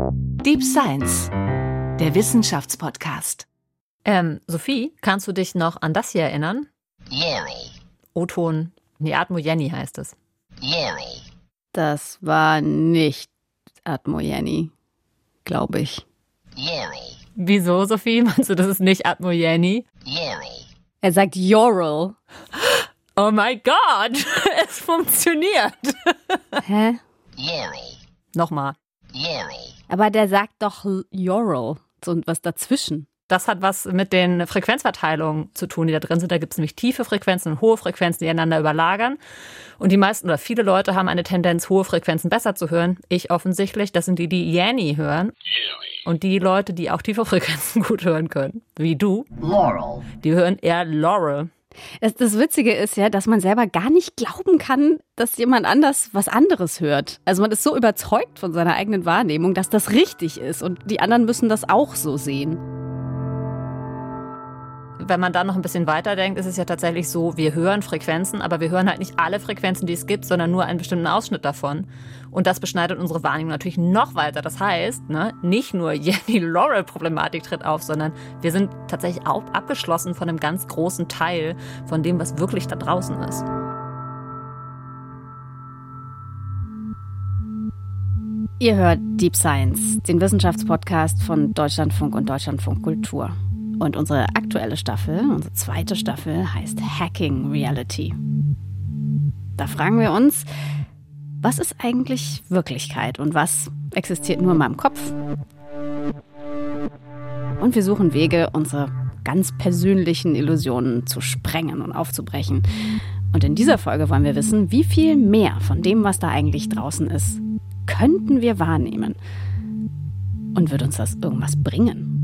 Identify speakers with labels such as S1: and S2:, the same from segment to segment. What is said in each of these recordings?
S1: Deep Science, der Wissenschaftspodcast.
S2: Ähm, Sophie, kannst du dich noch an das hier erinnern?
S3: Laurel.
S2: O-Ton, nee, Atmo Jenny heißt es.
S3: Laurel.
S4: Das war nicht Atmo Jenny, glaube ich.
S3: Laurel.
S2: Wieso, Sophie? Meinst du, das ist nicht Atmo Jenny?
S3: Laurel.
S4: Er sagt Jorel.
S2: Oh mein Gott, es funktioniert.
S4: Hä?
S3: Laurel.
S2: Nochmal.
S3: Laurel.
S4: Aber der sagt doch Jorel. So was dazwischen.
S2: Das hat was mit den Frequenzverteilungen zu tun, die da drin sind. Da gibt es nämlich tiefe Frequenzen und hohe Frequenzen, die einander überlagern. Und die meisten oder viele Leute haben eine Tendenz, hohe Frequenzen besser zu hören. Ich offensichtlich. Das sind die, die Yanny hören. Und die Leute, die auch tiefe Frequenzen gut hören können, wie du,
S3: Laurel.
S2: die hören eher Laurel.
S4: Das, das Witzige ist ja, dass man selber gar nicht glauben kann, dass jemand anders was anderes hört. Also man ist so überzeugt von seiner eigenen Wahrnehmung, dass das richtig ist und die anderen müssen das auch so sehen.
S2: Wenn man dann noch ein bisschen weiterdenkt, ist es ja tatsächlich so, wir hören Frequenzen, aber wir hören halt nicht alle Frequenzen, die es gibt, sondern nur einen bestimmten Ausschnitt davon. Und das beschneidet unsere Wahrnehmung natürlich noch weiter. Das heißt, ne, nicht nur Jenny Laurel Problematik tritt auf, sondern wir sind tatsächlich auch abgeschlossen von einem ganz großen Teil von dem, was wirklich da draußen ist.
S4: Ihr hört Deep Science, den Wissenschaftspodcast von Deutschlandfunk und Deutschlandfunk Kultur. Und unsere aktuelle Staffel, unsere zweite Staffel, heißt Hacking Reality. Da fragen wir uns, was ist eigentlich Wirklichkeit und was existiert nur in meinem Kopf? Und wir suchen Wege, unsere ganz persönlichen Illusionen zu sprengen und aufzubrechen. Und in dieser Folge wollen wir wissen, wie viel mehr von dem, was da eigentlich draußen ist, könnten wir wahrnehmen? Und wird uns das irgendwas bringen?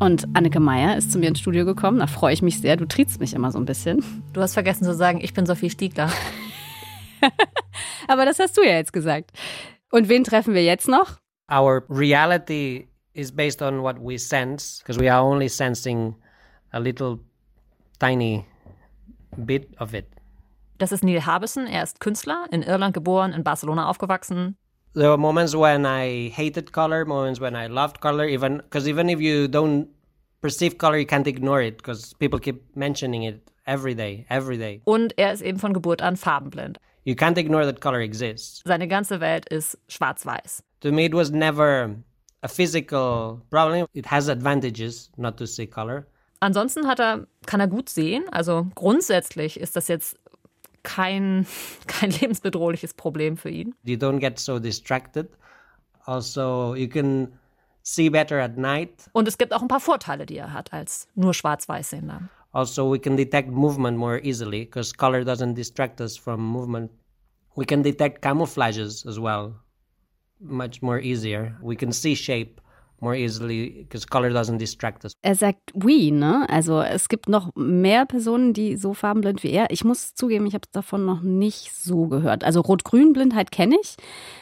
S4: Und Anneke Meyer ist zu mir ins Studio gekommen. Da freue ich mich sehr. Du triebst mich immer so ein bisschen.
S2: Du hast vergessen zu sagen, ich bin Sophie Stiegler.
S4: Aber das hast du ja jetzt gesagt. Und wen treffen wir jetzt noch?
S5: our reality is based on what we sense because we are only sensing a little tiny bit of it.
S2: Das ist Neil Harbison. Er ist Künstler, in Irland geboren, in Barcelona aufgewachsen.
S5: There were moments when I hated color, moments when I loved color, even because even if you don't perceive color, you can't ignore it because people keep mentioning it every day, every day.
S2: Und er ist eben von Geburt an farbenblind.
S5: You can't ignore that color exists.
S2: Seine ganze Welt ist schwarz-weiß.
S5: To me, it was never a physical problem. It has advantages not to see color.
S2: Ansonsten hat er, kann er gut sehen. Also grundsätzlich ist das jetzt kein, kein lebensbedrohliches Problem für ihn.
S5: You don't get so distracted. Also, you can see better at night.
S2: Und es gibt auch ein paar Vorteile, die er hat als nur schwarz-weiß sehender.
S5: Also, we can detect movement more easily because color doesn't distract us from movement. We can detect camouflages as well, much more easier. We can see shape more easily because color doesn't distract us.
S4: Er sagt we, ne? Also es gibt noch mehr Personen, die so farbenblind wie er. Ich muss zugeben, ich habe davon noch nicht so gehört. Also Rot-Grün-Blindheit kenne ich,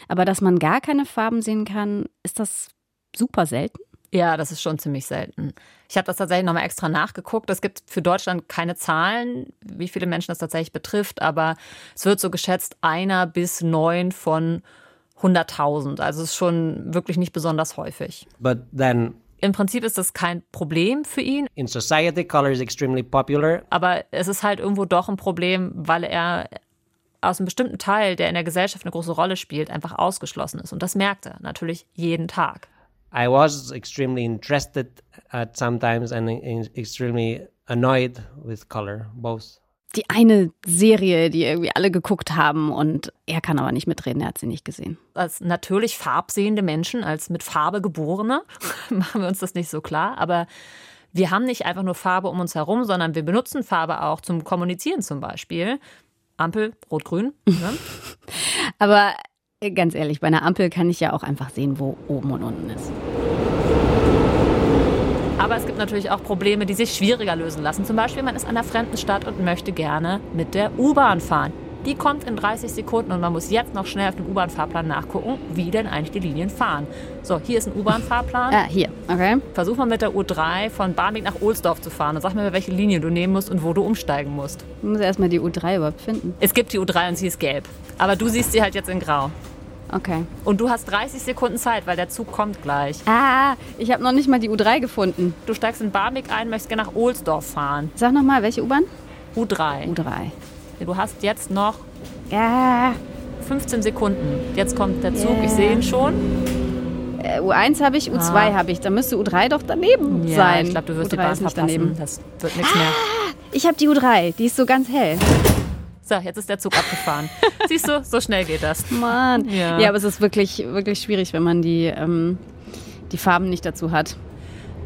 S4: aber dass man gar keine Farben sehen kann, ist das super selten.
S2: Ja, das ist schon ziemlich selten. Ich habe das tatsächlich nochmal extra nachgeguckt. Es gibt für Deutschland keine Zahlen, wie viele Menschen das tatsächlich betrifft, aber es wird so geschätzt, einer bis neun von 100.000. Also es ist schon wirklich nicht besonders häufig.
S5: But then
S2: Im Prinzip ist das kein Problem für ihn,
S5: in society, color is extremely popular.
S2: aber es ist halt irgendwo doch ein Problem, weil er aus einem bestimmten Teil, der in der Gesellschaft eine große Rolle spielt, einfach ausgeschlossen ist. Und das merkt er natürlich jeden Tag.
S5: I was extremely interested at sometimes and extremely annoyed with color, both.
S4: Die eine Serie, die irgendwie alle geguckt haben und er kann aber nicht mitreden, er hat sie nicht gesehen.
S2: als natürlich farbsehende Menschen, als mit Farbe geborene, machen wir uns das nicht so klar. Aber wir haben nicht einfach nur Farbe um uns herum, sondern wir benutzen Farbe auch zum Kommunizieren zum Beispiel. Ampel, rot-grün. Ne?
S4: Aber ganz ehrlich, bei einer Ampel kann ich ja auch einfach sehen, wo oben und unten ist.
S2: Aber es gibt natürlich auch Probleme, die sich schwieriger lösen lassen. Zum Beispiel, man ist in einer fremden Stadt und möchte gerne mit der U-Bahn fahren. Die kommt in 30 Sekunden und man muss jetzt noch schnell auf dem U-Bahn-Fahrplan nachgucken, wie denn eigentlich die Linien fahren. So, hier ist ein U-Bahn-Fahrplan.
S4: Ah, hier, okay.
S2: Versuch mal mit der U3 von Barmbek nach Ohlsdorf zu fahren und sag mir, welche Linie du nehmen musst und wo du umsteigen musst.
S4: Ich muss erstmal die U3 überhaupt finden.
S2: Es gibt die U3 und sie ist gelb. Aber du siehst sie halt jetzt in grau.
S4: Okay.
S2: Und du hast 30 Sekunden Zeit, weil der Zug kommt gleich.
S4: Ah, ich habe noch nicht mal die U3 gefunden.
S2: Du steigst in Barmbek ein, möchtest gerne nach Ohlsdorf fahren.
S4: Sag nochmal, welche U-Bahn?
S2: U3.
S4: U3.
S2: Du hast jetzt noch
S4: Ja.
S2: 15 Sekunden. Jetzt kommt der Zug, ich sehe ihn schon.
S4: Äh, U1 habe ich, U2 habe ich. Da müsste U3 doch daneben
S2: Ah. Ja,
S4: sein.
S2: ich glaube, du wirst
S4: U3
S2: die Bahn verpassen.
S4: daneben.
S2: Das wird nichts mehr.
S4: Ich habe die U3, die ist so ganz hell.
S2: So, jetzt ist der Zug abgefahren. Siehst du, so schnell geht das.
S4: Mann.
S2: Ja.
S4: Ja, aber es ist wirklich, wirklich schwierig, wenn man die, ähm, die Farben nicht dazu hat.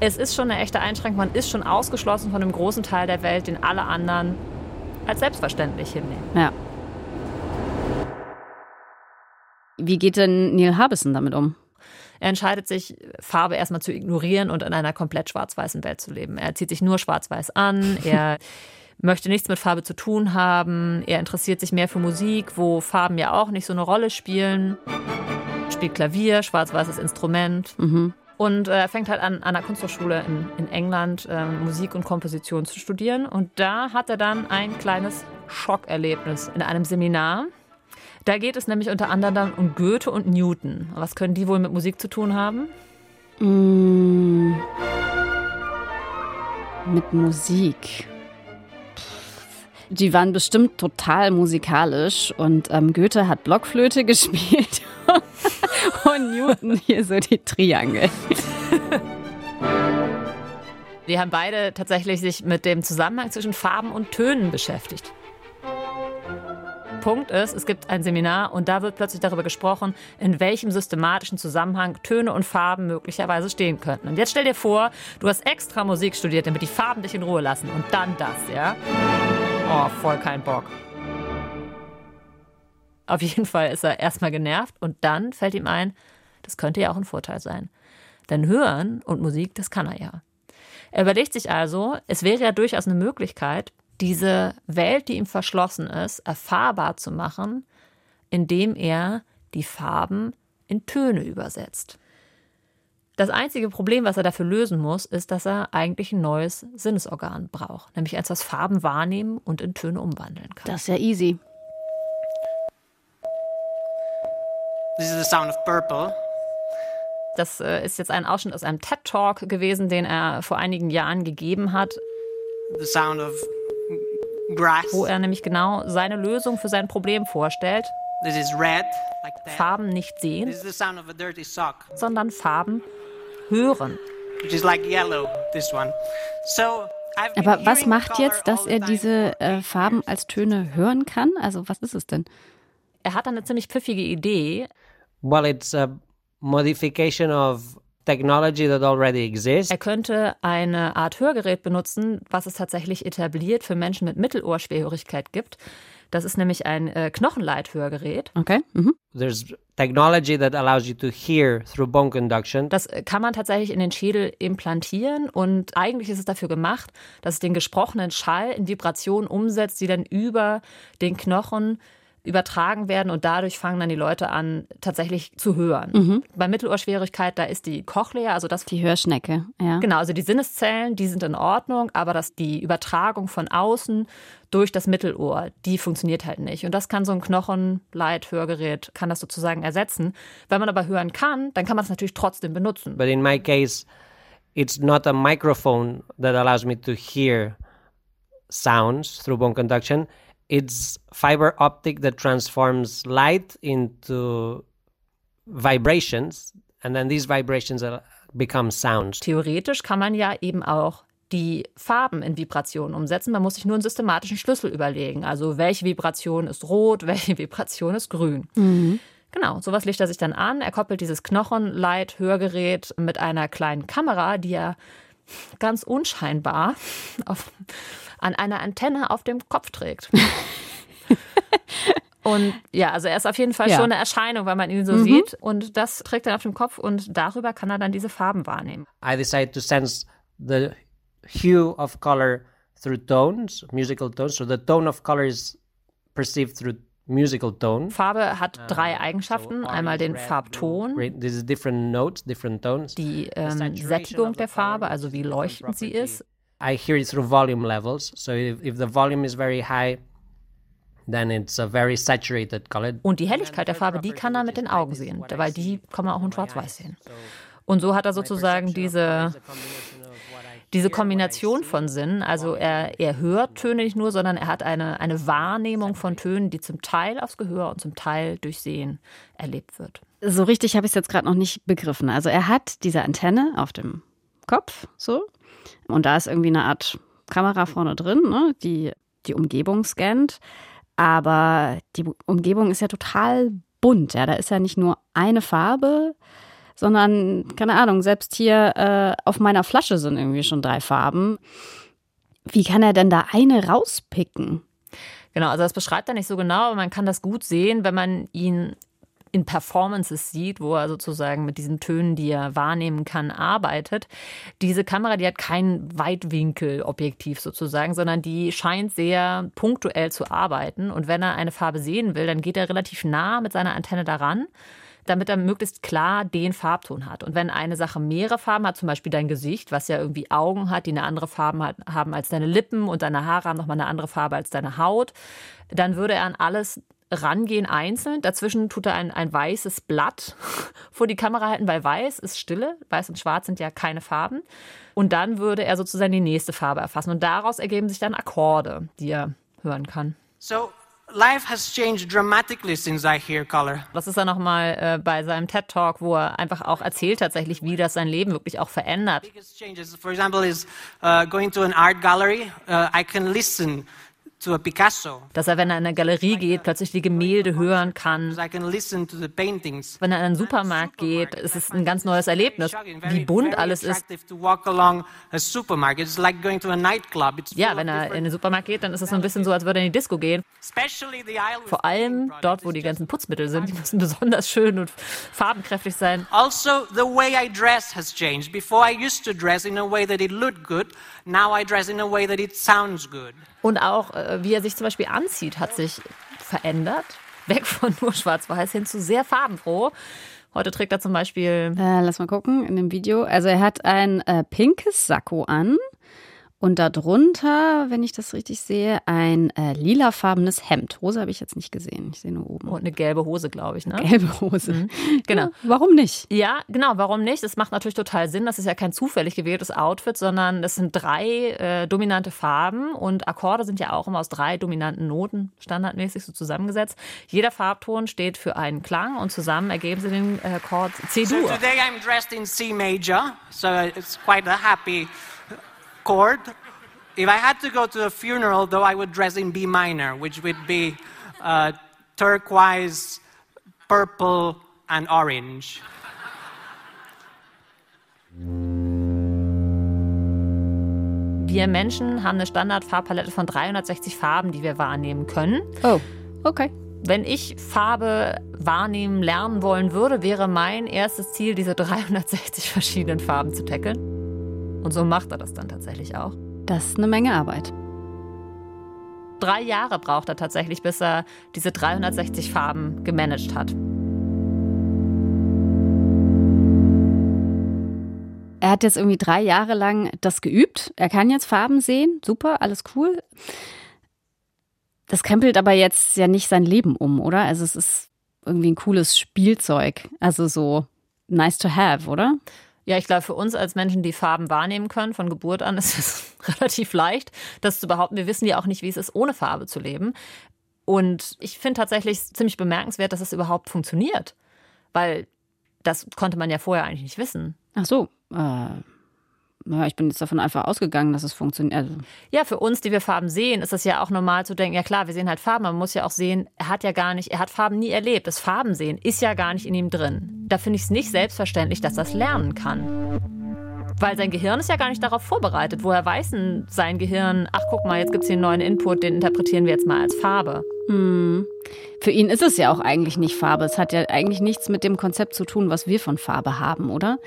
S2: Es ist schon eine echte Einschränkung. Man ist schon ausgeschlossen von einem großen Teil der Welt, den alle anderen als selbstverständlich hinnehmen.
S4: Ja. Wie geht denn Neil Harbison damit um?
S2: Er entscheidet sich, Farbe erstmal zu ignorieren und in einer komplett schwarz-weißen Welt zu leben. Er zieht sich nur schwarz-weiß an, er möchte nichts mit Farbe zu tun haben, er interessiert sich mehr für Musik, wo Farben ja auch nicht so eine Rolle spielen. Spielt Klavier, schwarz-weißes Instrument. Und äh, er fängt halt an, an einer Kunsthochschule in, in England ähm, Musik und Komposition zu studieren. Und da hat er dann ein kleines Schockerlebnis in einem Seminar. Da geht es nämlich unter anderem dann um Goethe und Newton. Was können die wohl mit Musik zu tun haben?
S4: Mm. Mit Musik. Die waren bestimmt total musikalisch und ähm, Goethe hat Blockflöte gespielt und Newton hier so die Triangel.
S2: Die haben beide tatsächlich sich mit dem Zusammenhang zwischen Farben und Tönen beschäftigt. Punkt ist, es gibt ein Seminar und da wird plötzlich darüber gesprochen, in welchem systematischen Zusammenhang Töne und Farben möglicherweise stehen könnten. Und jetzt stell dir vor, du hast extra Musik studiert, damit die Farben dich in Ruhe lassen und dann das, ja? Oh, voll kein Bock. Auf jeden Fall ist er erstmal genervt und dann fällt ihm ein, das könnte ja auch ein Vorteil sein. Denn Hören und Musik, das kann er ja. Er überlegt sich also, es wäre ja durchaus eine Möglichkeit, diese Welt, die ihm verschlossen ist, erfahrbar zu machen, indem er die Farben in Töne übersetzt. Das einzige Problem, was er dafür lösen muss, ist, dass er eigentlich ein neues Sinnesorgan braucht, nämlich eins, das Farben wahrnehmen und in Töne umwandeln kann.
S4: Das ist ja easy.
S6: This is the sound of purple.
S2: Das äh, ist jetzt ein Ausschnitt aus einem TED-Talk gewesen, den er vor einigen Jahren gegeben hat,
S6: The sound of grass.
S2: wo er nämlich genau seine Lösung für sein Problem vorstellt.
S6: This is red, like that.
S2: Farben nicht sehen,
S6: This is the sound of a dirty sock,
S2: sondern Farben hören.
S6: which is like yellow. This one. So.
S4: Aber was macht jetzt, dass er diese äh, Farben als Töne hören kann? Also was ist es denn?
S2: Er hat eine ziemlich pfiffige Idee.
S5: Well, it's a modification of technology that already exists.
S2: Er könnte eine Art Hörgerät benutzen, was es tatsächlich etabliert für Menschen mit Mittelohrschwerhörigkeit gibt. Das ist nämlich ein äh, Knochenleithörgerät.
S4: Okay. Mhm.
S5: There's technology that allows you to hear through bone conduction.
S2: Das äh, kann man tatsächlich in den Schädel implantieren und eigentlich ist es dafür gemacht, dass es den gesprochenen Schall in Vibrationen umsetzt, die dann über den Knochen übertragen werden und dadurch fangen dann die Leute an, tatsächlich zu hören. Bei Mittelohrschwierigkeit, da ist die Cochlea, also das
S4: Die Hörschnecke, ja.
S2: Genau, also die Sinneszellen, die sind in Ordnung, aber dass die Übertragung von außen durch das Mittelohr, die funktioniert halt nicht. Und das kann so ein Knochenleithörgerät, kann das sozusagen ersetzen. Wenn man aber hören kann, dann kann man es natürlich trotzdem benutzen.
S5: But in my case, it's not a microphone that allows me to hear sounds through bone conduction. It's fiber optic that transforms light into vibrations, and then these vibrations become sounds.
S2: Theoretisch kann man ja eben auch die Farben in Vibrationen umsetzen. Man muss sich nur einen systematischen Schlüssel überlegen. Also welche Vibration ist rot, welche Vibration ist grün. Genau, sowas legt er sich dann an. Er koppelt dieses Knochenleit-Hörgerät mit einer kleinen Kamera, die er ganz unscheinbar auf, an einer Antenne auf dem Kopf trägt. Und ja, also er ist auf jeden Fall
S4: Ja.
S2: schon eine Erscheinung, weil man ihn so sieht. Und das trägt er auf dem Kopf und darüber kann er dann diese Farben wahrnehmen.
S5: I decide to sense the hue of color through tones, musical tones. So the tone of color is perceived through musical tone.
S2: Farbe hat drei Eigenschaften. Einmal den Farbton,
S5: Great. This is different notes, different tones.
S2: die ähm, Sättigung der Farbe, also wie leuchtend sie ist.
S5: I hear it through volume levels. So if, if the volume is very high, then it's a very saturated color.
S2: Und die Helligkeit der Farbe, die kann er mit den Augen sehen, weil die kann man auch in Schwarz-Weiß sehen. Und so hat er sozusagen diese, diese Kombination von Sinnen. Also er, er hört Töne nicht nur, sondern er hat eine, eine Wahrnehmung von Tönen, die zum Teil aufs Gehör und zum Teil durch Sehen erlebt wird.
S4: So richtig habe ich es jetzt gerade noch nicht begriffen. Also er hat diese Antenne auf dem Kopf, so. Und da ist irgendwie eine Art Kamera vorne drin, ne, die die Umgebung scannt. Aber die Umgebung ist ja total bunt. Ja, da ist ja nicht nur eine Farbe, sondern, keine Ahnung, selbst hier äh, auf meiner Flasche sind irgendwie schon drei Farben. Wie kann er denn da eine rauspicken?
S2: Genau, also das beschreibt er nicht so genau, aber man kann das gut sehen, wenn man ihn in Performances sieht, wo er sozusagen mit diesen Tönen, die er wahrnehmen kann, arbeitet. Diese Kamera, die hat kein Weitwinkelobjektiv sozusagen, sondern die scheint sehr punktuell zu arbeiten. Und wenn er eine Farbe sehen will, dann geht er relativ nah mit seiner Antenne daran damit er möglichst klar den Farbton hat. Und wenn eine Sache mehrere Farben hat, zum Beispiel dein Gesicht, was ja irgendwie Augen hat, die eine andere Farbe hat, haben als deine Lippen und deine Haare haben nochmal eine andere Farbe als deine Haut, dann würde er an alles rangehen einzeln. Dazwischen tut er ein, ein weißes Blatt vor die Kamera halten, weil weiß ist Stille. Weiß und Schwarz sind ja keine Farben. Und dann würde er sozusagen die nächste Farbe erfassen. Und daraus ergeben sich dann Akkorde, die er hören kann.
S6: So life has changed dramatically since I hear color.
S2: Das ist dann nochmal äh, bei seinem TED Talk, wo er einfach auch erzählt tatsächlich, wie das sein Leben wirklich auch verändert.
S6: Biggest changes, for example, is uh, going to an art gallery. Uh, I can listen a Picasso.
S2: Dass er, wenn er in eine Galerie geht, plötzlich die Gemälde hören kann. Wenn er in einen Supermarkt geht, ist es ein ganz neues Erlebnis, wie bunt alles ist. Ja, wenn er in den Supermarkt geht, dann ist es so ein bisschen so, als würde er in die Disco gehen. Vor allem dort, wo die ganzen Putzmittel sind. Die müssen besonders schön und farbenkräftig sein.
S6: Also, the way I dress has changed. Before I used to dress in a way that it looked good. Now I dress in a way that it sounds good.
S2: Und auch, äh, wie er sich zum Beispiel anzieht, hat sich verändert. Weg von nur schwarz-weiß hin zu sehr farbenfroh. Heute trägt er zum Beispiel
S4: Äh, lass mal gucken in dem Video. Also er hat ein äh, pinkes Sakko an und darunter, wenn ich das richtig sehe, ein äh, lilafarbenes Hemd. Hose habe ich jetzt nicht gesehen. Ich sehe nur oben.
S2: und eine gelbe Hose, glaube ich. Ne?
S4: Gelbe Hose.
S2: Genau.
S4: Ja, warum nicht?
S2: Ja, genau. Warum nicht? Das macht natürlich total Sinn. Das ist ja kein zufällig gewähltes Outfit, sondern das sind drei äh, dominante Farben und Akkorde sind ja auch immer aus drei dominanten Noten standardmäßig so zusammengesetzt. Jeder Farbton steht für einen Klang und zusammen ergeben sie den äh, Chord
S6: So
S2: C-Dur.
S6: today I'm dressed in C major, so it's quite a happy chord. If I had to go to a funeral, though, I would dress in B minor, which would be uh, turquoise, purple, and orange.
S2: Wir Menschen haben eine Standardfarbpalette von 360 Farben, die wir wahrnehmen können.
S4: Oh, okay.
S2: Wenn ich Farbe wahrnehmen lernen wollen würde, wäre mein erstes Ziel, diese 360 verschiedenen Farben zu tackeln. Und so macht er das dann tatsächlich auch.
S4: Das ist eine Menge Arbeit.
S2: Drei Jahre braucht er tatsächlich, bis er diese 360 Farben gemanagt hat.
S4: Er hat jetzt irgendwie drei Jahre lang das geübt. Er kann jetzt Farben sehen. Super, alles cool. Das krempelt aber jetzt ja nicht sein Leben um, oder? Also es ist irgendwie ein cooles Spielzeug. Also so nice to have, oder?
S2: Ja, ich glaube, für uns als Menschen, die Farben wahrnehmen können, von Geburt an, ist es relativ leicht, das zu behaupten. Wir wissen ja auch nicht, wie es ist, ohne Farbe zu leben. Und ich finde tatsächlich ziemlich bemerkenswert, dass es überhaupt funktioniert. Weil das konnte man ja vorher eigentlich nicht wissen.
S4: Ach so. Äh, ja, ich bin jetzt davon einfach ausgegangen, dass es funktioniert. Also,
S2: Ja, für uns, die wir Farben sehen, ist es ja auch normal zu denken, ja klar, wir sehen halt Farben, aber man muss ja auch sehen, er hat ja gar nicht, er hat Farben nie erlebt. Das Farbensehen ist ja gar nicht in ihm drin. Da finde ich es nicht selbstverständlich, dass das lernen kann. Weil sein Gehirn ist ja gar nicht darauf vorbereitet. Woher weiß denn sein Gehirn, ach guck mal, jetzt gibt es hier einen neuen Input, den interpretieren wir jetzt mal als Farbe.
S4: für ihn ist es ja auch eigentlich nicht Farbe. Es hat ja eigentlich nichts mit dem Konzept zu tun, was wir von Farbe haben, oder?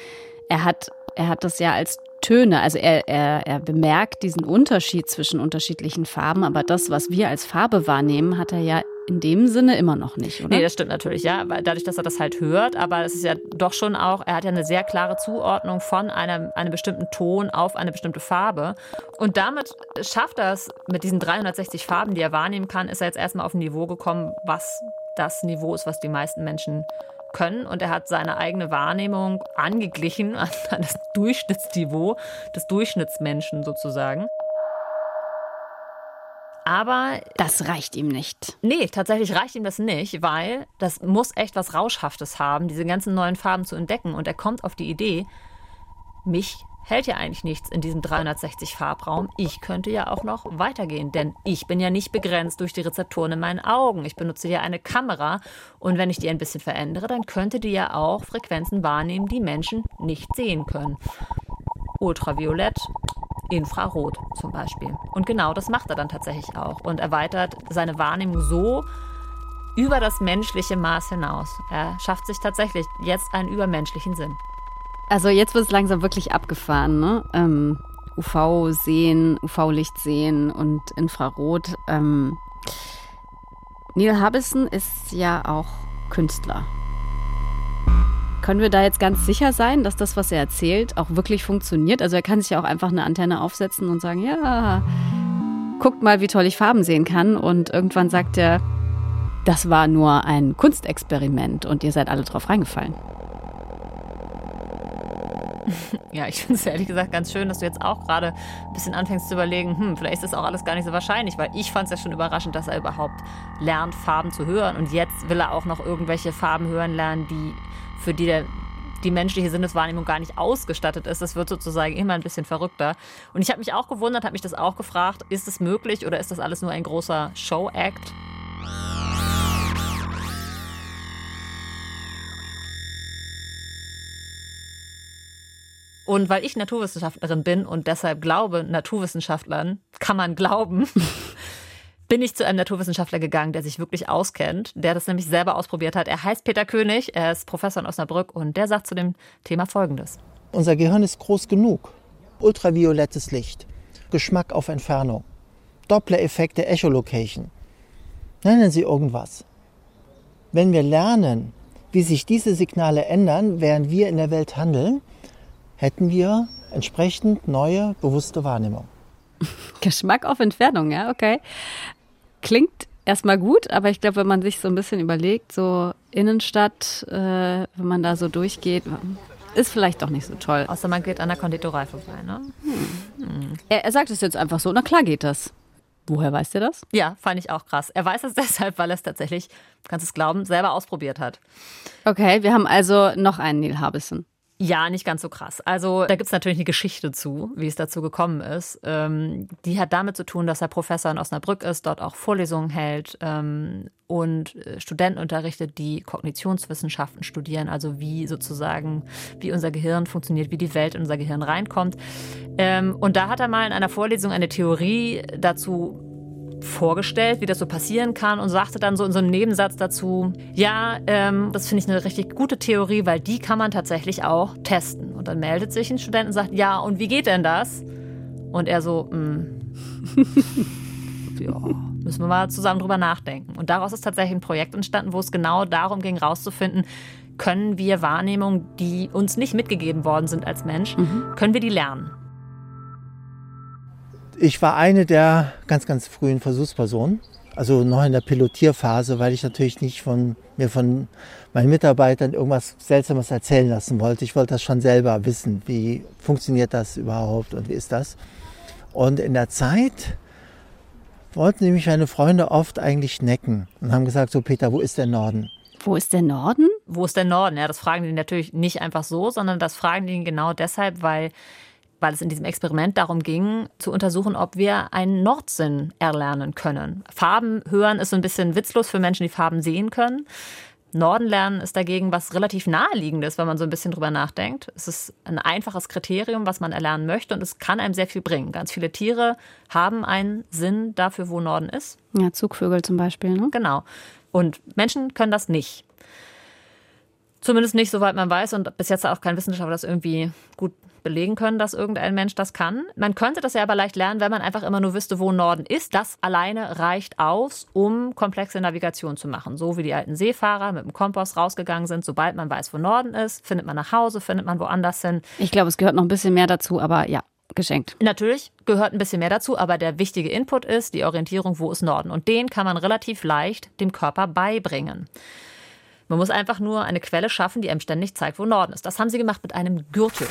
S4: Er hat, er hat das ja als Töne. Also er, er, er bemerkt diesen Unterschied zwischen unterschiedlichen Farben, aber das, was wir als Farbe wahrnehmen, hat er ja in dem Sinne immer noch nicht, oder?
S2: Nee, das stimmt natürlich, ja. Weil dadurch, dass er das halt hört, aber es ist ja doch schon auch, er hat ja eine sehr klare Zuordnung von einem, einem bestimmten Ton auf eine bestimmte Farbe. Und damit schafft er es, mit diesen 360 Farben, die er wahrnehmen kann, ist er jetzt erstmal auf ein Niveau gekommen, was das Niveau ist, was die meisten Menschen können. Und er hat seine eigene Wahrnehmung angeglichen an das Durchschnittsniveau des Durchschnittsmenschen sozusagen. Aber
S4: das reicht ihm nicht.
S2: Nee, tatsächlich reicht ihm das nicht, weil das muss echt was Rauschhaftes haben, diese ganzen neuen Farben zu entdecken. Und er kommt auf die Idee, mich hält ja eigentlich nichts in diesem 360 Farbraum. Ich könnte ja auch noch weitergehen, denn ich bin ja nicht begrenzt durch die Rezeptoren in meinen Augen. Ich benutze ja eine Kamera und wenn ich die ein bisschen verändere, dann könnte die ja auch Frequenzen wahrnehmen, die Menschen nicht sehen können. Ultraviolett, Infrarot zum Beispiel. Und genau das macht er dann tatsächlich auch und erweitert seine Wahrnehmung so über das menschliche Maß hinaus. Er schafft sich tatsächlich jetzt einen übermenschlichen Sinn.
S4: Also jetzt wird es langsam wirklich abgefahren, ne? Ähm, UV sehen, UV-Licht sehen und Infrarot. Ähm, Neil Harbison ist ja auch Künstler. Können wir da jetzt ganz sicher sein, dass das, was er erzählt, auch wirklich funktioniert? Also er kann sich ja auch einfach eine Antenne aufsetzen und sagen, ja, guckt mal, wie toll ich Farben sehen kann. Und irgendwann sagt er, das war nur ein Kunstexperiment und ihr seid alle drauf reingefallen.
S2: Ja, ich finde es ehrlich gesagt ganz schön, dass du jetzt auch gerade ein bisschen anfängst zu überlegen, hm, vielleicht ist das auch alles gar nicht so wahrscheinlich, weil ich fand es ja schon überraschend, dass er überhaupt lernt, Farben zu hören. Und jetzt will er auch noch irgendwelche Farben hören lernen, die für die der die menschliche Sinneswahrnehmung gar nicht ausgestattet ist. Das wird sozusagen immer ein bisschen verrückter. Und ich habe mich auch gewundert, habe mich das auch gefragt, ist es möglich oder ist das alles nur ein großer Show-Act? Und weil ich Naturwissenschaftlerin bin und deshalb glaube, Naturwissenschaftlern kann man glauben, bin ich zu einem Naturwissenschaftler gegangen, der sich wirklich auskennt, der das nämlich selber ausprobiert hat. Er heißt Peter König, er ist Professor in Osnabrück und der sagt zu dem Thema Folgendes.
S7: Unser Gehirn ist groß genug. Ultraviolettes Licht, Geschmack auf Entfernung, Doppler-Effekte, Echolocation. Nennen Sie irgendwas. Wenn wir lernen, wie sich diese Signale ändern, während wir in der Welt handeln, hätten wir entsprechend neue, bewusste Wahrnehmung.
S4: Geschmack auf Entfernung, ja, okay. Klingt erstmal gut, aber ich glaube, wenn man sich so ein bisschen überlegt, so Innenstadt, äh, wenn man da so durchgeht, ist vielleicht doch nicht so toll.
S2: Außer man geht an der Konditorei vorbei, ne?
S4: Hm. Hm. Er, er sagt es jetzt einfach so, na klar geht das. Woher weiß der das?
S2: Ja, fand ich auch krass. Er weiß es deshalb, weil er es tatsächlich, kannst du es glauben, selber ausprobiert hat.
S4: Okay, wir haben also noch einen Neil Harbison.
S2: Ja, nicht ganz so krass. Also da gibt es natürlich eine Geschichte zu, wie es dazu gekommen ist. Ähm, die hat damit zu tun, dass er Professor in Osnabrück ist, dort auch Vorlesungen hält ähm, und äh, Studenten unterrichtet, die Kognitionswissenschaften studieren, also wie sozusagen, wie unser Gehirn funktioniert, wie die Welt in unser Gehirn reinkommt. Ähm, und da hat er mal in einer Vorlesung eine Theorie dazu vorgestellt, wie das so passieren kann und sagte dann so in so einem Nebensatz dazu, ja, ähm, das finde ich eine richtig gute Theorie, weil die kann man tatsächlich auch testen. Und dann meldet sich ein Student und sagt, ja, und wie geht denn das? Und er so, hm, ja, müssen wir mal zusammen drüber nachdenken. Und daraus ist tatsächlich ein Projekt entstanden, wo es genau darum ging, rauszufinden, können wir Wahrnehmungen, die uns nicht mitgegeben worden sind als Mensch, mhm. können wir die lernen?
S7: Ich war eine der ganz, ganz frühen Versuchspersonen, also noch in der Pilotierphase, weil ich natürlich nicht von mir von meinen Mitarbeitern irgendwas Seltsames erzählen lassen wollte. Ich wollte das schon selber wissen, wie funktioniert das überhaupt und wie ist das. Und in der Zeit wollten nämlich meine Freunde oft eigentlich necken und haben gesagt, so Peter, wo ist der Norden?
S4: Wo ist der Norden?
S2: Wo ist der Norden? Ja, das fragen die natürlich nicht einfach so, sondern das fragen die genau deshalb, weil weil es in diesem Experiment darum ging, zu untersuchen, ob wir einen Nordsinn erlernen können. Farben hören ist so ein bisschen witzlos für Menschen, die Farben sehen können. Norden lernen ist dagegen was relativ naheliegendes, wenn man so ein bisschen drüber nachdenkt. Es ist ein einfaches Kriterium, was man erlernen möchte und es kann einem sehr viel bringen. Ganz viele Tiere haben einen Sinn dafür, wo Norden ist.
S4: Ja, Zugvögel zum Beispiel. Ne?
S2: Genau. Und Menschen können das nicht. Zumindest nicht, soweit man weiß. Und bis jetzt hat auch kein Wissenschaftler das irgendwie gut belegen können, dass irgendein Mensch das kann. Man könnte das ja aber leicht lernen, wenn man einfach immer nur wüsste, wo Norden ist. Das alleine reicht aus, um komplexe Navigation zu machen. So wie die alten Seefahrer mit dem Kompass rausgegangen sind. Sobald man weiß, wo Norden ist, findet man nach Hause, findet man woanders hin.
S4: Ich glaube, es gehört noch ein bisschen mehr dazu, aber ja, geschenkt.
S2: Natürlich gehört ein bisschen mehr dazu, aber der wichtige Input ist die Orientierung, wo ist Norden. Und den kann man relativ leicht dem Körper beibringen. Man muss einfach nur eine Quelle schaffen, die einem ständig zeigt, wo Norden ist. Das haben sie gemacht mit einem Gürtel.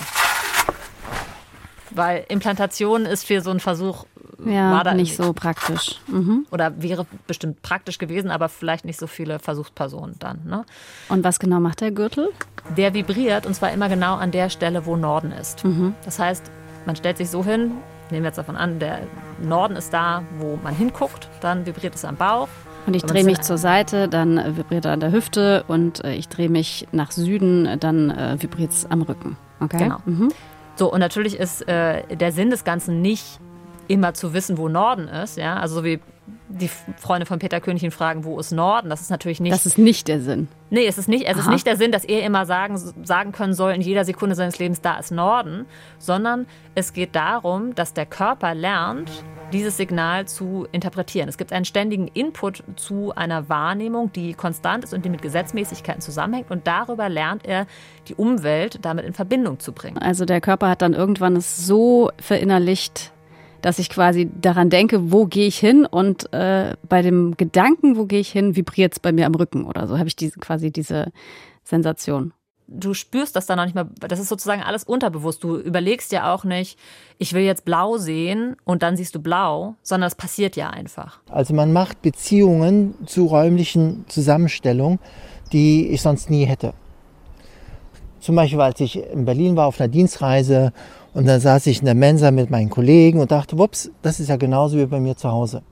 S2: Weil Implantation ist für so einen Versuch
S4: Ja,
S2: war da
S4: nicht so praktisch. Mhm.
S2: oder wäre bestimmt praktisch gewesen, aber vielleicht nicht so viele Versuchspersonen dann. Ne?
S4: Und was genau macht der Gürtel?
S2: Der vibriert und zwar immer genau an der Stelle, wo Norden ist. Das heißt, man stellt sich so hin, nehmen wir jetzt davon an, der Norden ist da, wo man hinguckt, dann vibriert es am Bauch.
S4: Und ich drehe mich zur Seite, dann vibriert er an der Hüfte und äh, ich drehe mich nach Süden, dann äh, vibriert es am Rücken. Okay?
S2: Genau.
S4: Mhm.
S2: So, und natürlich ist äh, der Sinn des Ganzen nicht immer zu wissen, wo Norden ist. Ja? Also so wie die Freunde von Peter König ihn fragen, wo ist Norden? Das ist natürlich nicht.
S4: Das ist nicht der Sinn.
S2: Nee, es ist nicht, es ist nicht der Sinn, dass er immer sagen, sagen können soll in jeder Sekunde seines Lebens, da ist Norden, sondern es geht darum, dass der Körper lernt, dieses Signal zu interpretieren. Es gibt einen ständigen Input zu einer Wahrnehmung, die konstant ist und die mit Gesetzmäßigkeiten zusammenhängt und darüber lernt er, die Umwelt damit in Verbindung zu bringen.
S4: Also der Körper hat dann irgendwann es so verinnerlicht, dass ich quasi daran denke, wo gehe ich hin und äh, bei dem Gedanken, wo gehe ich hin, vibriert es bei mir am Rücken oder so. Habe ich diese, quasi diese Sensation.
S2: Du spürst das dann noch nicht mehr, das ist sozusagen alles unterbewusst. Du überlegst ja auch nicht, ich will jetzt blau sehen und dann siehst du blau, sondern es passiert ja einfach.
S7: Also man macht Beziehungen zu räumlichen Zusammenstellungen, die ich sonst nie hätte. Zum Beispiel, als ich in Berlin war auf einer Dienstreise und dann saß ich in der Mensa mit meinen Kollegen und dachte, wups, das ist ja genauso wie bei mir zu Hause.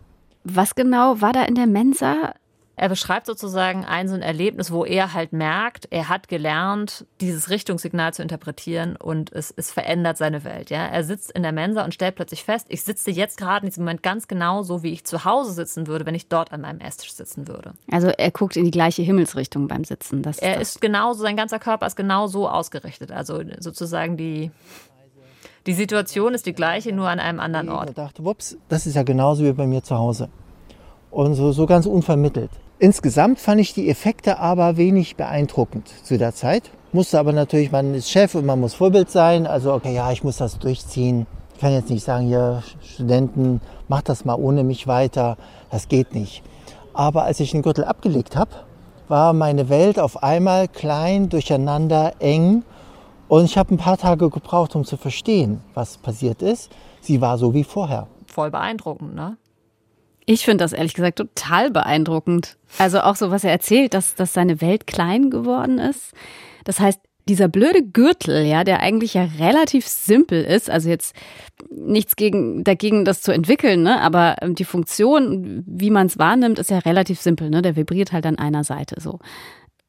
S4: Was genau war da in der Mensa?
S2: Er beschreibt sozusagen ein so ein Erlebnis, wo er halt merkt, er hat gelernt, dieses Richtungssignal zu interpretieren und es, es verändert seine Welt. Ja? Er sitzt in der Mensa und stellt plötzlich fest, ich sitze jetzt gerade in diesem Moment ganz genau so, wie ich zu Hause sitzen würde, wenn ich dort an meinem Esstisch sitzen würde.
S4: Also er guckt in die gleiche Himmelsrichtung beim Sitzen. Das
S2: Er
S4: das.
S2: ist genauso, sein ganzer Körper ist genau so ausgerichtet. Also sozusagen die, die Situation ist die gleiche, nur an einem anderen Ort.
S7: dachte, wups, das ist ja genauso wie bei mir zu Hause. Und so, so ganz unvermittelt. Insgesamt fand ich die Effekte aber wenig beeindruckend zu der Zeit. Musste aber natürlich, man ist Chef und man muss Vorbild sein. Also, okay, ja, ich muss das durchziehen. Ich kann jetzt nicht sagen, hier, Studenten, macht das mal ohne mich weiter. Das geht nicht. Aber als ich den Gürtel abgelegt habe, war meine Welt auf einmal klein, durcheinander, eng. Und ich habe ein paar Tage gebraucht, um zu verstehen, was passiert ist. Sie war so wie vorher.
S2: Voll beeindruckend, ne?
S4: Ich finde das ehrlich gesagt total beeindruckend. Also auch so, was er erzählt, dass, dass seine Welt klein geworden ist. Das heißt, dieser blöde Gürtel, ja, der eigentlich ja relativ simpel ist, also jetzt nichts gegen, dagegen, das zu entwickeln, ne? aber ähm, die Funktion, wie man es wahrnimmt, ist ja relativ simpel, ne? Der vibriert halt an einer Seite so.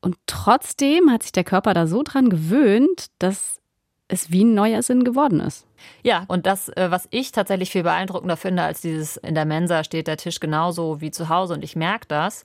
S4: Und trotzdem hat sich der Körper da so dran gewöhnt, dass es wie ein neuer Sinn geworden ist.
S2: Ja, und das, äh, was ich tatsächlich viel beeindruckender finde, als dieses in der Mensa steht der Tisch genauso wie zu Hause und ich merke das,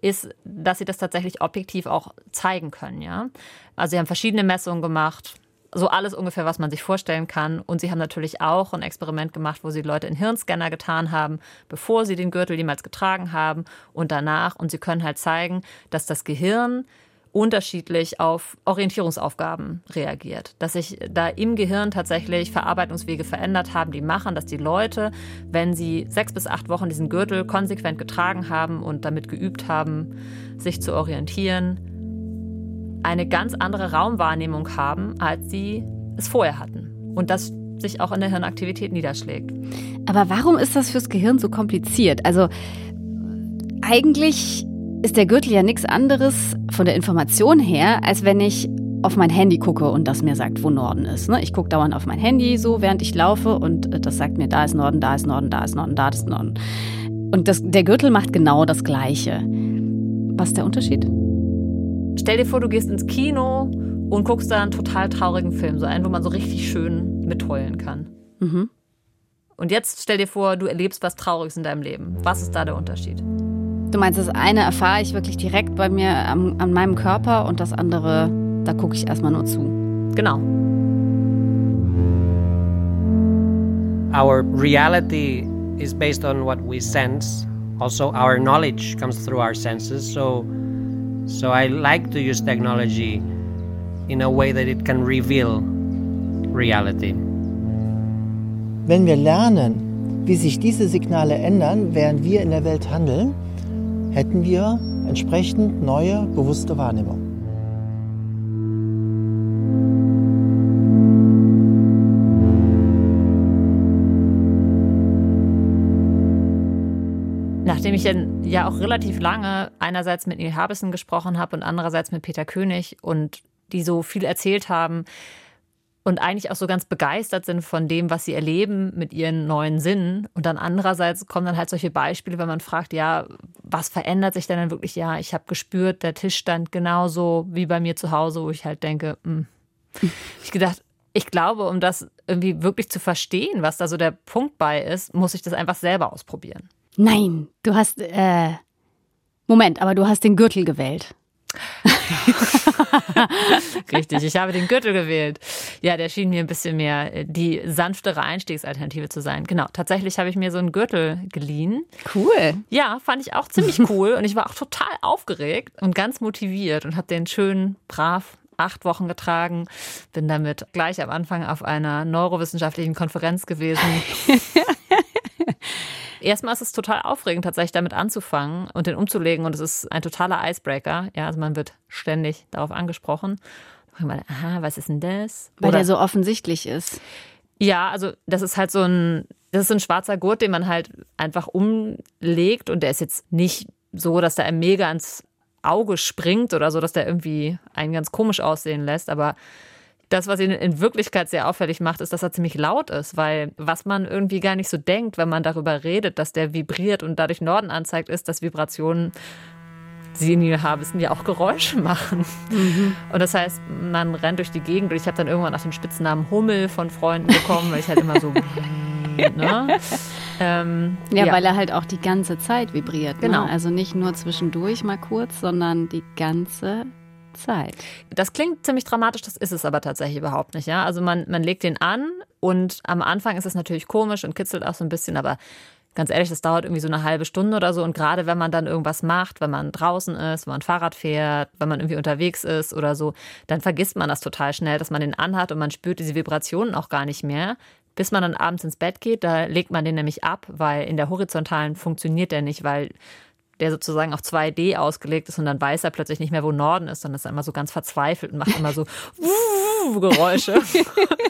S2: ist, dass sie das tatsächlich objektiv auch zeigen können, ja. Also sie haben verschiedene Messungen gemacht, so alles ungefähr, was man sich vorstellen kann. Und sie haben natürlich auch ein Experiment gemacht, wo sie Leute in Hirnscanner getan haben, bevor sie den Gürtel jemals getragen haben und danach. Und sie können halt zeigen, dass das Gehirn unterschiedlich auf Orientierungsaufgaben reagiert. Dass sich da im Gehirn tatsächlich Verarbeitungswege verändert haben, die machen, dass die Leute, wenn sie sechs bis acht Wochen diesen Gürtel konsequent getragen haben und damit geübt haben, sich zu orientieren, eine ganz andere Raumwahrnehmung haben, als sie es vorher hatten. Und das sich auch in der Hirnaktivität niederschlägt.
S4: Aber warum ist das fürs Gehirn so kompliziert? Also eigentlich ist der Gürtel ja nichts anderes von der Information her, als wenn ich auf mein Handy gucke und das mir sagt, wo Norden ist. ne? Ich gucke dauernd auf mein Handy so, während ich laufe und äh, das sagt mir, da ist Norden, da ist Norden, da ist Norden, da ist Norden. Und das, der Gürtel macht genau das Gleiche. Was ist der Unterschied?
S2: Stell dir vor, du gehst ins Kino und guckst da einen total traurigen Film, so einen, wo man so richtig schön mitheulen kann.
S4: Mhm.
S2: Und jetzt stell dir vor, du erlebst was Trauriges in deinem Leben. Was ist da der Unterschied?
S4: Du meinst, das eine erfahre ich wirklich direkt bei mir am, an meinem Körper und das andere, da gucke ich erstmal nur zu.
S2: Genau.
S5: Our reality is based on what we sense. Also, our knowledge comes through our senses. So, so I like to use technology in a way that it can reveal reality.
S7: Wenn wir lernen, wie sich diese Signale ändern, während wir in der Welt handeln, hätten wir entsprechend neue, bewusste Wahrnehmung.
S2: Nachdem ich ja auch relativ lange einerseits mit Neil Harbison gesprochen habe und andererseits mit Peter König und die so viel erzählt haben und eigentlich auch so ganz begeistert sind von dem, was sie erleben mit ihren neuen Sinnen. Und dann andererseits kommen dann halt solche Beispiele, wenn man fragt, ja, was verändert sich denn dann wirklich? Ja, ich habe gespürt, der Tisch stand genauso wie bei mir zu Hause, wo ich halt denke, mh. ich gedacht, ich glaube, um das irgendwie wirklich zu verstehen, was da so der Punkt bei ist, muss ich das einfach selber ausprobieren.
S4: Nein, du hast, äh, Moment, aber du hast den Gürtel gewählt.
S2: Richtig, ich habe den Gürtel gewählt. Ja, der schien mir ein bisschen mehr äh, die sanftere Einstiegsalternative zu sein. Genau, tatsächlich habe ich mir so einen Gürtel geliehen.
S4: Cool.
S2: Ja, fand ich auch ziemlich cool und ich war auch total aufgeregt und ganz motiviert und habe den schön brav acht Wochen getragen. Bin damit gleich am Anfang auf einer neurowissenschaftlichen Konferenz gewesen. Erstmal ist es total aufregend, tatsächlich damit anzufangen und den umzulegen. Und es ist ein totaler Icebreaker. Ja, also man wird ständig darauf angesprochen. Man, aha, was ist denn das?
S4: Weil Oder, der so offensichtlich ist.
S2: Ja, also das ist halt so ein, das ist ein schwarzer Gurt, den man halt einfach umlegt und der ist jetzt nicht so, dass der einem mega ins Auge springt oder so, dass der irgendwie einen ganz komisch aussehen lässt, aber das, was ihn in Wirklichkeit sehr auffällig macht, ist, dass er ziemlich laut ist, weil was man irgendwie gar nicht so denkt, wenn man darüber redet, dass der vibriert und dadurch Norden anzeigt, ist, dass Vibrationen senile Haarwissen ja auch Geräusche machen. Mhm. Und das heißt, man rennt durch die Gegend und ich habe dann irgendwann nach dem Spitznamen Hummel von Freunden bekommen, weil ich halt immer so. ne?
S4: ähm, ja, ja, weil er halt auch die ganze Zeit vibriert. Ne?
S2: Genau.
S4: Ne? Also nicht nur zwischendurch mal kurz, sondern die ganze Zeit.
S2: Das klingt ziemlich dramatisch, das ist es aber tatsächlich überhaupt nicht. Ja? Also man, man legt den an und am Anfang ist es natürlich komisch und kitzelt auch so ein bisschen, aber ganz ehrlich, das dauert irgendwie so eine halbe Stunde oder so. Und gerade wenn man dann irgendwas macht, wenn man draußen ist, wenn man Fahrrad fährt, wenn man irgendwie unterwegs ist oder so, dann vergisst man das total schnell, dass man den anhat und man spürt diese Vibrationen auch gar nicht mehr. Bis man dann abends ins Bett geht, da legt man den nämlich ab, weil in der horizontalen funktioniert der nicht, weil der sozusagen auf 2D ausgelegt ist und dann weiß er plötzlich nicht mehr, wo Norden ist, sondern ist immer so ganz verzweifelt und macht immer so Geräusche.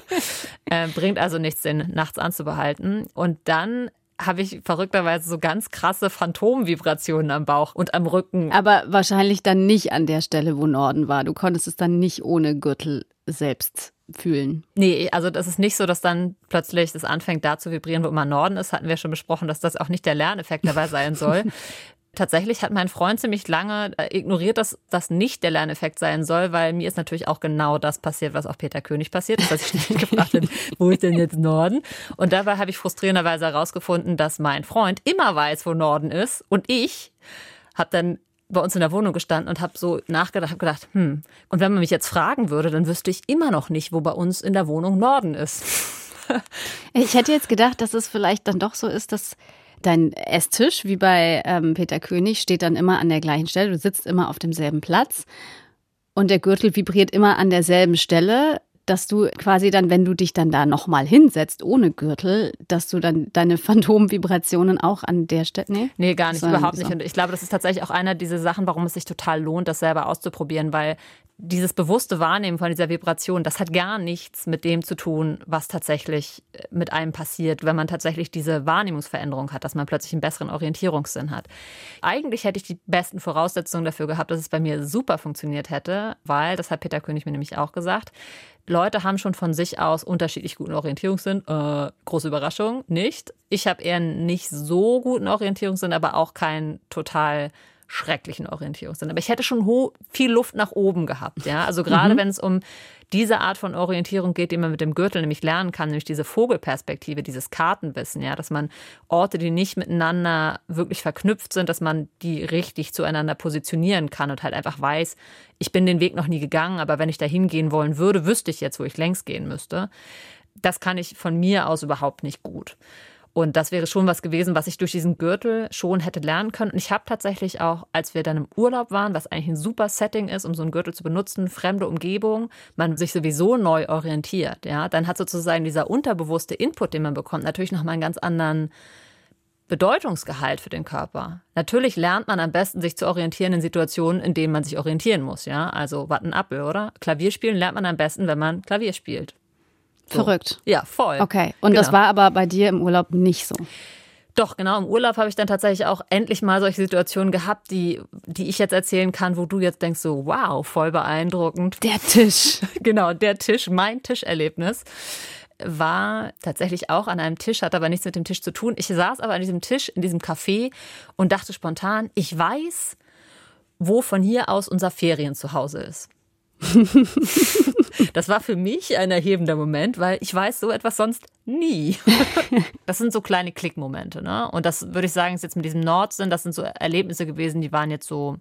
S2: äh, bringt also nichts, den nachts anzubehalten. Und dann habe ich verrückterweise so ganz krasse Phantomvibrationen am Bauch und am Rücken.
S4: Aber wahrscheinlich dann nicht an der Stelle, wo Norden war. Du konntest es dann nicht ohne Gürtel selbst fühlen.
S2: Nee, also das ist nicht so, dass dann plötzlich das anfängt da zu vibrieren, wo immer Norden ist. Hatten wir schon besprochen, dass das auch nicht der Lerneffekt dabei sein soll. Tatsächlich hat mein Freund ziemlich lange äh, ignoriert, dass das nicht der Lerneffekt sein soll, weil mir ist natürlich auch genau das passiert, was auch Peter König passiert ist, dass ich ständig gefragt habe, wo ist denn jetzt Norden? Und dabei habe ich frustrierenderweise herausgefunden, dass mein Freund immer weiß, wo Norden ist und ich habe dann bei uns in der Wohnung gestanden und habe so nachgedacht, habe gedacht, hm, und wenn man mich jetzt fragen würde, dann wüsste ich immer noch nicht, wo bei uns in der Wohnung Norden ist.
S4: ich hätte jetzt gedacht, dass es vielleicht dann doch so ist, dass Dein Esstisch, wie bei ähm, Peter König, steht dann immer an der gleichen Stelle. Du sitzt immer auf demselben Platz und der Gürtel vibriert immer an derselben Stelle, dass du quasi dann, wenn du dich dann da nochmal hinsetzt ohne Gürtel, dass du dann deine Phantomvibrationen auch an der Stelle. Nee,
S2: nee gar nicht, überhaupt nicht. Und ich glaube, das ist tatsächlich auch einer dieser Sachen, warum es sich total lohnt, das selber auszuprobieren, weil dieses bewusste Wahrnehmen von dieser Vibration, das hat gar nichts mit dem zu tun, was tatsächlich äh, mit einem passiert, wenn man tatsächlich diese Wahrnehmungsveränderung hat, dass man plötzlich einen besseren Orientierungssinn hat. Eigentlich hätte ich die besten Voraussetzungen dafür gehabt, dass es bei mir super funktioniert hätte, weil, das hat Peter König mir nämlich auch gesagt, Leute haben schon von sich aus unterschiedlich guten Orientierungssinn. Äh, große Überraschung, nicht. Ich habe eher nicht so guten Orientierungssinn, aber auch keinen total schrecklichen Orientierungssinn. Aber ich hätte schon ho- viel Luft nach oben gehabt. Ja? Also gerade wenn es um diese Art von Orientierung geht, die man mit dem Gürtel nämlich lernen kann, nämlich diese Vogelperspektive, dieses Kartenwissen, ja, dass man Orte, die nicht miteinander wirklich verknüpft sind, dass man die richtig zueinander positionieren kann und halt einfach weiß, ich bin den Weg noch nie gegangen, aber wenn ich da hingehen wollen würde, wüsste ich jetzt, wo ich längs gehen müsste. Das kann ich von mir aus überhaupt nicht gut. Und das wäre schon was gewesen, was ich durch diesen Gürtel schon hätte lernen können. Und ich habe tatsächlich auch, als wir dann im Urlaub waren, was eigentlich ein super Setting ist, um so einen Gürtel zu benutzen, fremde Umgebung, man sich sowieso neu orientiert, ja, dann hat sozusagen dieser unterbewusste Input, den man bekommt, natürlich nochmal einen ganz anderen Bedeutungsgehalt für den Körper. Natürlich lernt man am besten, sich zu orientieren in Situationen, in denen man sich orientieren muss, ja. Also Wattenappel, oder? Klavierspielen lernt man am besten, wenn man Klavier spielt.
S4: Verrückt.
S2: Ja, voll.
S4: Okay. Und das
S2: Genau.
S4: war aber bei dir im Urlaub nicht so.
S2: Doch, genau. Im Urlaub habe ich dann tatsächlich auch endlich mal solche Situationen gehabt, die, die ich jetzt erzählen kann, wo du jetzt denkst so, wow, voll beeindruckend.
S4: Der Tisch.
S2: Genau, der Tisch, mein Tischerlebnis war tatsächlich auch an einem Tisch, hat aber nichts mit dem Tisch zu tun. Ich saß aber an diesem Tisch in diesem Café und dachte spontan, ich weiß, wo von hier aus unser Ferien zu Hause ist. Das war für mich ein erhebender Moment, weil ich weiß so etwas sonst nie. Das sind so kleine Klickmomente, ne? Und das würde ich sagen, ist jetzt mit diesem Nordsinn, das sind so Erlebnisse gewesen, die waren jetzt so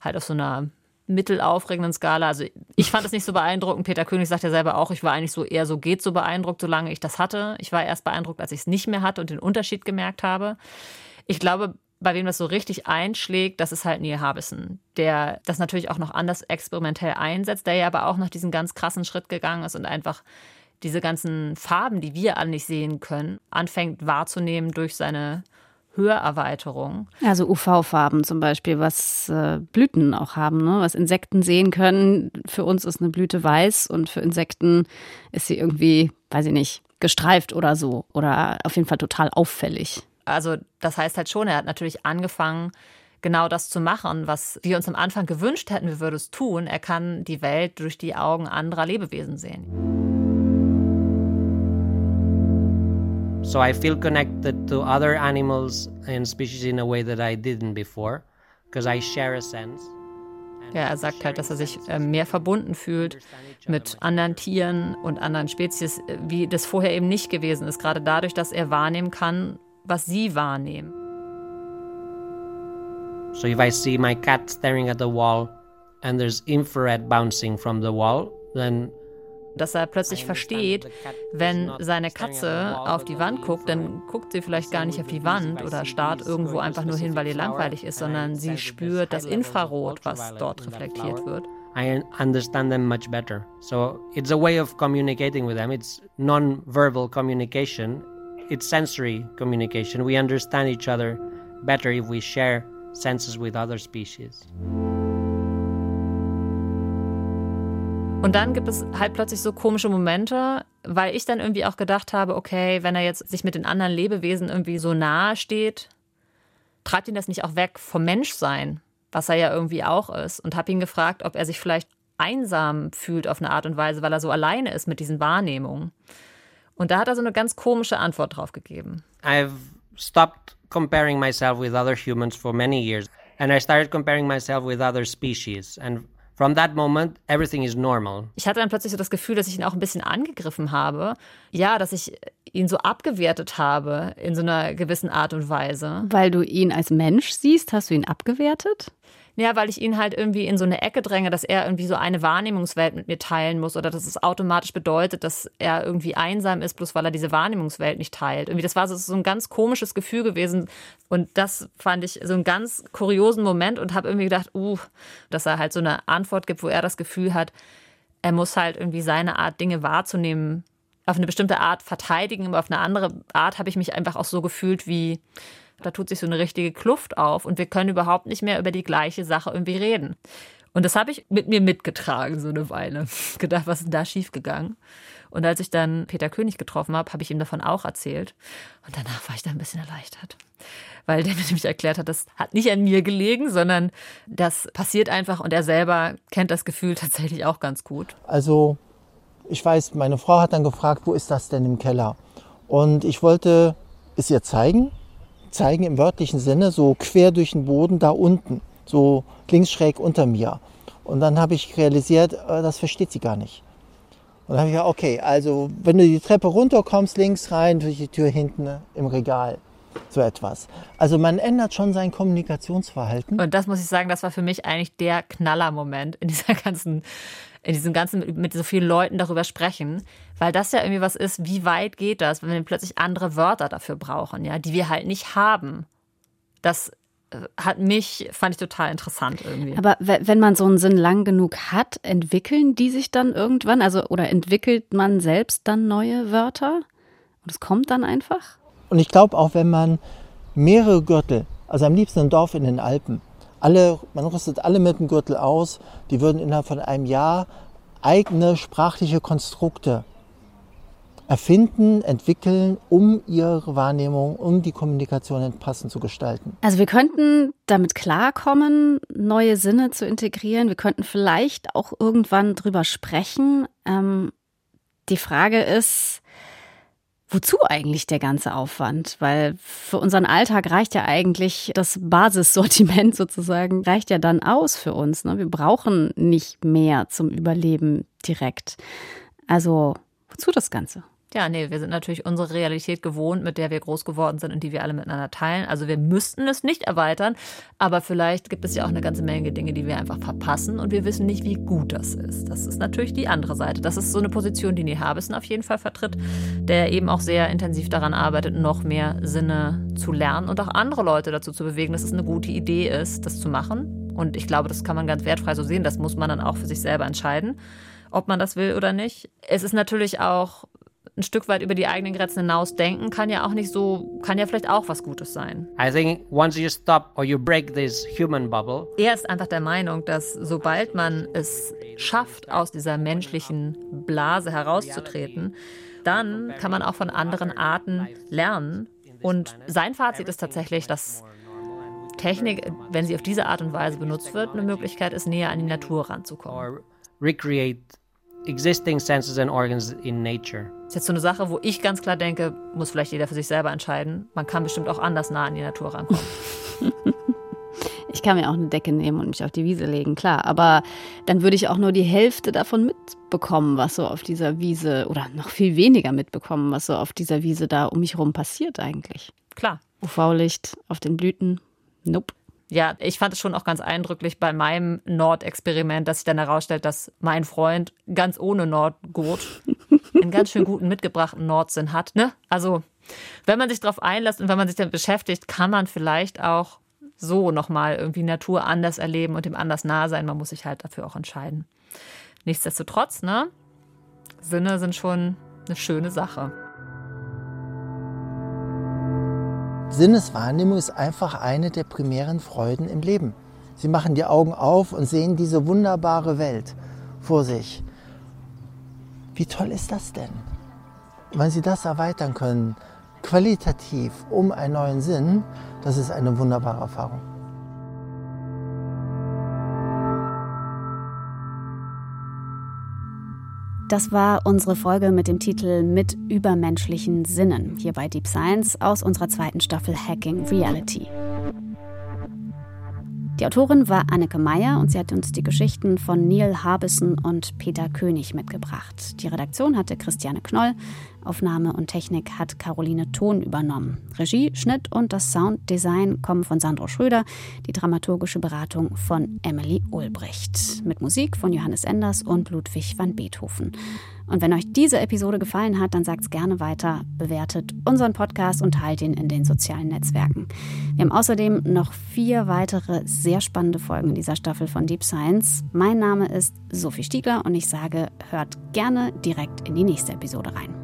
S2: halt auf so einer mittelaufregenden Skala. Also ich fand es nicht so beeindruckend. Peter König sagt ja selber auch, ich war eigentlich so eher so geht so beeindruckt, solange ich das hatte. Ich war erst beeindruckt, als ich es nicht mehr hatte und den Unterschied gemerkt habe. Ich glaube, bei wem das so richtig einschlägt, das ist halt Neil Harbison, der das natürlich auch noch anders experimentell einsetzt, der ja aber auch noch diesen ganz krassen Schritt gegangen ist und einfach diese ganzen Farben, die wir alle nicht sehen können, anfängt wahrzunehmen durch seine Hörerweiterung.
S4: Also UV-Farben zum Beispiel, was äh, Blüten auch haben, ne? was Insekten sehen können. Für uns ist eine Blüte weiß und für Insekten ist sie irgendwie, weiß ich nicht, gestreift oder so. Oder auf jeden Fall total auffällig.
S2: Also das heißt halt schon, er hat natürlich angefangen, genau das zu machen, was wir uns am Anfang gewünscht hätten, wir würden es tun. Er kann die Welt durch die Augen anderer Lebewesen sehen.
S5: So I feel connected to other animals and species in a way that I didn't before, because I share a sense.
S2: Ja, er sagt halt, dass er sich äh, mehr verbunden fühlt mit anderen Tieren und anderen Spezies, äh, wie das vorher eben nicht gewesen ist. Gerade dadurch, dass er wahrnehmen kann, was sie wahrnehmen.
S5: So if I see my cat staring at the wall and there's infrared bouncing from the wall, then
S2: Dass er plötzlich versteht, wenn seine Katze auf die Wand guckt, dann guckt sie vielleicht gar nicht auf die Wand oder starrt irgendwo einfach nur hin, weil ihr langweilig ist, sondern sie spürt das Infrarot, was dort reflektiert wird.
S5: I understand them much better. So it's a way of communicating with them. It's non-verbal communication. It's sensory communication. We understand each other better if we share senses with other species.
S2: Und dann gibt es halt plötzlich so komische Momente, weil ich dann irgendwie auch gedacht habe, okay, wenn er jetzt sich mit den anderen Lebewesen irgendwie so nahe steht, treibt ihn das nicht auch weg vom Menschsein, was er ja irgendwie auch ist. Und habe ihn gefragt, ob er sich vielleicht einsam fühlt auf eine Art und Weise, weil er so alleine ist mit diesen Wahrnehmungen. Und da hat er so eine ganz komische Antwort drauf gegeben.
S5: I've stopped comparing myself with other humans for many years, and I started comparing myself with other species. And from that moment, everything is normal.
S2: Ich hatte dann plötzlich so das Gefühl, dass ich ihn auch ein bisschen angegriffen habe. Ja, dass ich ihn so abgewertet habe in so einer gewissen Art und Weise.
S4: Weil du ihn als Mensch siehst, hast du ihn abgewertet?
S2: Ja, weil ich ihn halt irgendwie in so eine Ecke dränge, dass er irgendwie so eine Wahrnehmungswelt mit mir teilen muss oder dass es automatisch bedeutet, dass er irgendwie einsam ist, bloß weil er diese Wahrnehmungswelt nicht teilt. Irgendwie, das war so, so ein ganz komisches Gefühl gewesen und das fand ich so einen ganz kuriosen Moment und habe irgendwie gedacht, uh, dass er halt so eine Antwort gibt, wo er das Gefühl hat, er muss halt irgendwie seine Art, Dinge wahrzunehmen, auf eine bestimmte Art verteidigen, aber auf eine andere Art habe ich mich einfach auch so gefühlt wie, da tut sich so eine richtige Kluft auf und wir können überhaupt nicht mehr über die gleiche Sache irgendwie reden. Und das habe ich mit mir mitgetragen, so eine Weile. Gedacht, was ist denn da schiefgegangen? Und als ich dann Peter König getroffen habe, habe ich ihm davon auch erzählt. Und danach war ich dann ein bisschen erleichtert. Weil der mir nämlich erklärt hat, das hat nicht an mir gelegen, sondern das passiert einfach und er selber kennt das Gefühl tatsächlich auch ganz gut.
S7: Also ich weiß, meine Frau hat dann gefragt, wo ist das denn im Keller? Und ich wollte es ihr zeigen, zeigen im wörtlichen Sinne, so quer durch den Boden da unten. so links schräg unter mir. Und dann habe ich realisiert, äh, das versteht sie gar nicht. Und dann habe ich gesagt, okay, also wenn du die Treppe runterkommst, links rein durch die Tür hinten im Regal. So etwas. Also man ändert schon sein Kommunikationsverhalten.
S2: Und das muss ich sagen, das war für mich eigentlich der Knallermoment in dieser ganzen, in diesem ganzen, mit so vielen Leuten darüber sprechen, weil das ja irgendwie was ist, wie weit geht das, wenn wir plötzlich andere Wörter dafür brauchen, ja, die wir halt nicht haben. Das äh, hat mich, fand ich total interessant irgendwie.
S4: Aber wenn man so einen Sinn lang genug hat, entwickeln die sich dann irgendwann? Also, oder entwickelt man selbst dann neue Wörter? Und es kommt dann einfach?
S7: Und ich glaube auch, wenn man mehrere Gürtel, also am liebsten ein Dorf in den Alpen, alle, man rüstet alle mit dem Gürtel aus, die würden innerhalb von einem Jahr eigene sprachliche Konstrukte erfinden, entwickeln, um ihre Wahrnehmung, um die Kommunikation passend zu gestalten.
S4: Also wir könnten damit klarkommen, neue Sinne zu integrieren. Wir könnten vielleicht auch irgendwann drüber sprechen. Ähm, die Frage ist, Wozu eigentlich der ganze Aufwand? Weil für unseren Alltag reicht ja eigentlich das Basissortiment sozusagen, reicht ja dann aus für uns. Ne? Wir brauchen nicht mehr zum Überleben direkt. Also, wozu das Ganze?
S2: Ja, nee, wir sind natürlich unsere Realität gewohnt, mit der wir groß geworden sind und die wir alle miteinander teilen. Also wir müssten es nicht erweitern, aber vielleicht gibt es ja auch eine ganze Menge Dinge, die wir einfach verpassen und wir wissen nicht, wie gut das ist. Das ist natürlich die andere Seite. Das ist so eine Position, die Neil Harbison auf jeden Fall vertritt, der eben auch sehr intensiv daran arbeitet, noch mehr Sinne zu lernen und auch andere Leute dazu zu bewegen, dass es eine gute Idee ist, das zu machen. Und ich glaube, das kann man ganz wertfrei so sehen. Das muss man dann auch für sich selber entscheiden ob man das will oder nicht. Es ist natürlich auch ein Stück weit über die eigenen Grenzen hinaus denken, kann ja auch nicht so, kann ja vielleicht auch was Gutes sein.
S5: I think once you stop or you break this human bubble.
S2: Er ist einfach der Meinung, dass sobald man es schafft, aus dieser menschlichen Blase herauszutreten, dann kann man auch von anderen Arten lernen. Und sein Fazit ist tatsächlich, dass Technik, wenn sie auf diese Art und Weise benutzt wird, eine Möglichkeit ist, näher an die Natur ranzukommen.
S5: Recreate existing senses and organs in nature.
S2: Das ist jetzt so eine Sache, wo ich ganz klar denke, muss vielleicht jeder für sich selber entscheiden. Man kann bestimmt auch anders nah an die Natur rankommen.
S4: Ich kann mir auch eine Decke nehmen und mich auf die Wiese legen, klar. Aber dann würde ich auch nur die Hälfte davon mitbekommen, was so auf dieser Wiese, oder noch viel weniger mitbekommen, was so auf dieser Wiese da um mich herum passiert eigentlich.
S2: Klar.
S4: UV-Licht auf den Blüten, nope.
S2: Ja, ich fand es schon auch ganz eindrücklich bei meinem Nordexperiment, dass sich dann herausstellt, dass mein Freund ganz ohne Nordgurt einen ganz schön guten mitgebrachten Nordsinn hat. Ne? Also, wenn man sich darauf einlässt und wenn man sich damit beschäftigt, kann man vielleicht auch so nochmal irgendwie Natur anders erleben und dem anders nah sein. Man muss sich halt dafür auch entscheiden. Nichtsdestotrotz, ne? Sinne sind schon eine schöne Sache.
S7: Sinneswahrnehmung ist einfach eine der primären Freuden im Leben. Sie machen die Augen auf und sehen diese wunderbare Welt vor sich. Wie toll ist das denn? Wenn Sie das erweitern können, qualitativ um einen neuen Sinn, das ist eine wunderbare Erfahrung.
S4: Das war unsere Folge mit dem Titel Mit übermenschlichen Sinnen hier bei Deep Science aus unserer zweiten Staffel Hacking Reality. Die Autorin war Anneke Meyer und sie hat uns die Geschichten von Neil Harbison und Peter König mitgebracht. Die Redaktion hatte Christiane Knoll, Aufnahme und Technik hat Caroline Thon übernommen. Regie, Schnitt und das Sounddesign kommen von Sandro Schröder, die dramaturgische Beratung von Emily Ulbricht. Mit Musik von Johannes Enders und Ludwig van Beethoven. Und wenn euch diese Episode gefallen hat, dann sagt es gerne weiter, bewertet unseren Podcast und teilt ihn in den sozialen Netzwerken. Wir haben außerdem noch vier weitere sehr spannende Folgen in dieser Staffel von Deep Science. Mein Name ist Sophie Stiegler und ich sage, hört gerne direkt in die nächste Episode rein.